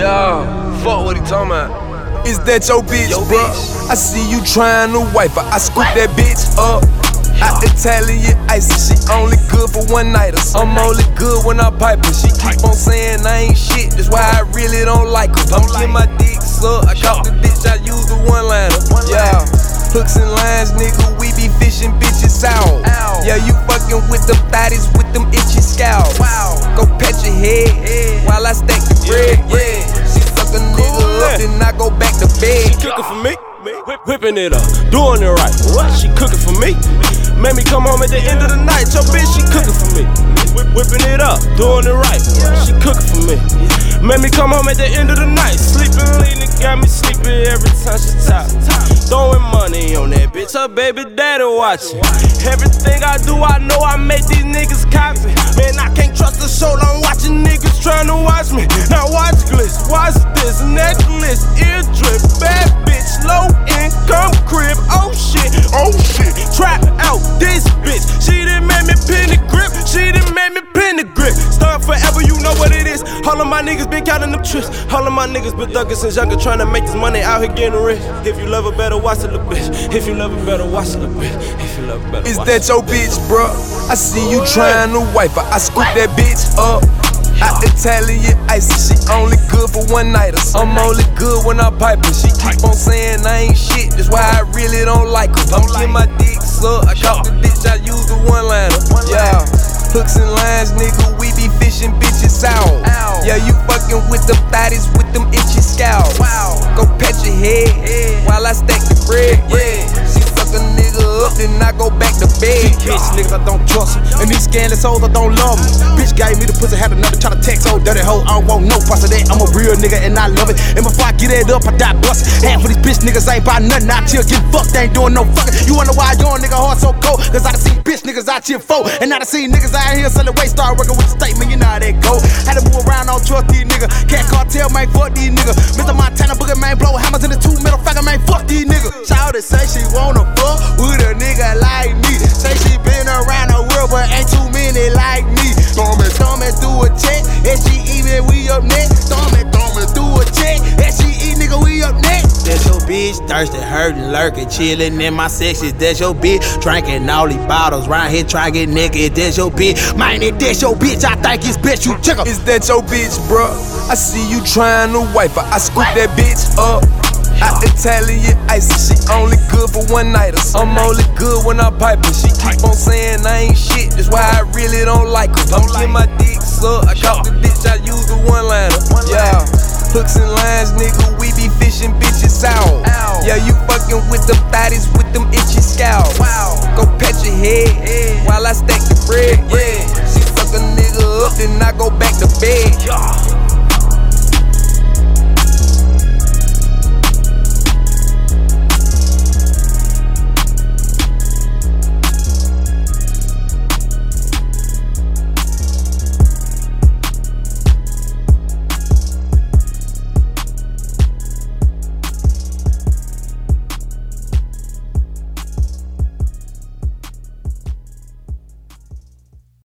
Yo, fuck what he talking about. Is that your bitch, yo. Bitch. I see you trying to wipe her. I scoop that bitch up. I Italian icy, she only good for one night. I'm only good when I pipe her. She keep on saying I ain't shit, that's why I really don't like her. Don't get my dick sucked. I caught the the one liner. Yeah. Hooks and lines, nigga, we be fishing bitches out. Yeah, you fucking with the bodies with them itchy scalps. Go pat your head while I stack the bread. Yeah, she suck a nigga up, then I go back to bed. She cooking for me. Whip, whipping it up, doing it right. What? She cooking for me. Made me come home at the end of the night. Your bitch, she cooking for me. Whip, whipping it up, doing it right. She cooking for me. Made me come home at the end of the night. Sleeping lean, it got me sleeping bitch, her baby daddy watching. Everything I do, I know I make these niggas my niggas been counting them trips. All of my niggas been thugging since younger, trying to make this money out here getting rich. If you love her better, watch it, little bitch. If you love her better, watch it, little bitch. If you love her better, Is that your bitch, bro? I see you trying to wipe her. I scoop that bitch up. I Italian ice, she only good for one nighters. I'm only good when I pipe her. She keep on saying I ain't shit, that's why I really don't like her. Don't get my dick sucked. I caught the bitch, I use the one liner. Yeah. Hooks and lines, nigga, we be fishing bitches out. Yeah, you fucking with the bodies with them itchy scalps. Go pat your head while I stack the bread. Yeah, she suck a then I go back to bed. Bitch niggas I don't trust 'em. And these scandalous hoes I don't love love 'em. Bitch gave me the pussy, had another try to text old dirty hoe. I don't want no parts of that. I'm a real nigga and I love it. And before I get it up, I die bust. Half of these bitch niggas ain't buy nothing I here. Get fucked, ain't doing no fucking. You wonder why your nigga heart so cold? Cause I done seen bitch niggas out here foe. And I done seen niggas out here selling weight, start working with the state, statement. You know how that go. Had to move around, don't trust these niggas. Cat cartel, man, fuck these niggas. Mr. Montana, booger, man, blow hammers in the two middle finger, man, fuck these niggas. It, say she wanna fuck with a bitch, thirsty, hurting, lurking, chilling in my section. That's your bitch, drinking all these bottles, round here to get naked. That's your bitch, if that's your bitch, I think it's bitch you check. Is that your bitch, bro? I see you trying to wipe her. I scoop that bitch up. I Italian ice, she only good for one nighters. I'm only good when I pipe her. She keep on saying I ain't shit, that's why I really don't like her. Don't get my dick sucked. I caught the bitch, I use the one liner. Yeah. Hooks and lines, nigga, we be fishing bitches out. Yeah, you fucking with the bodies with them itchy scalps. Go pat your head while I stack the bread. Yeah,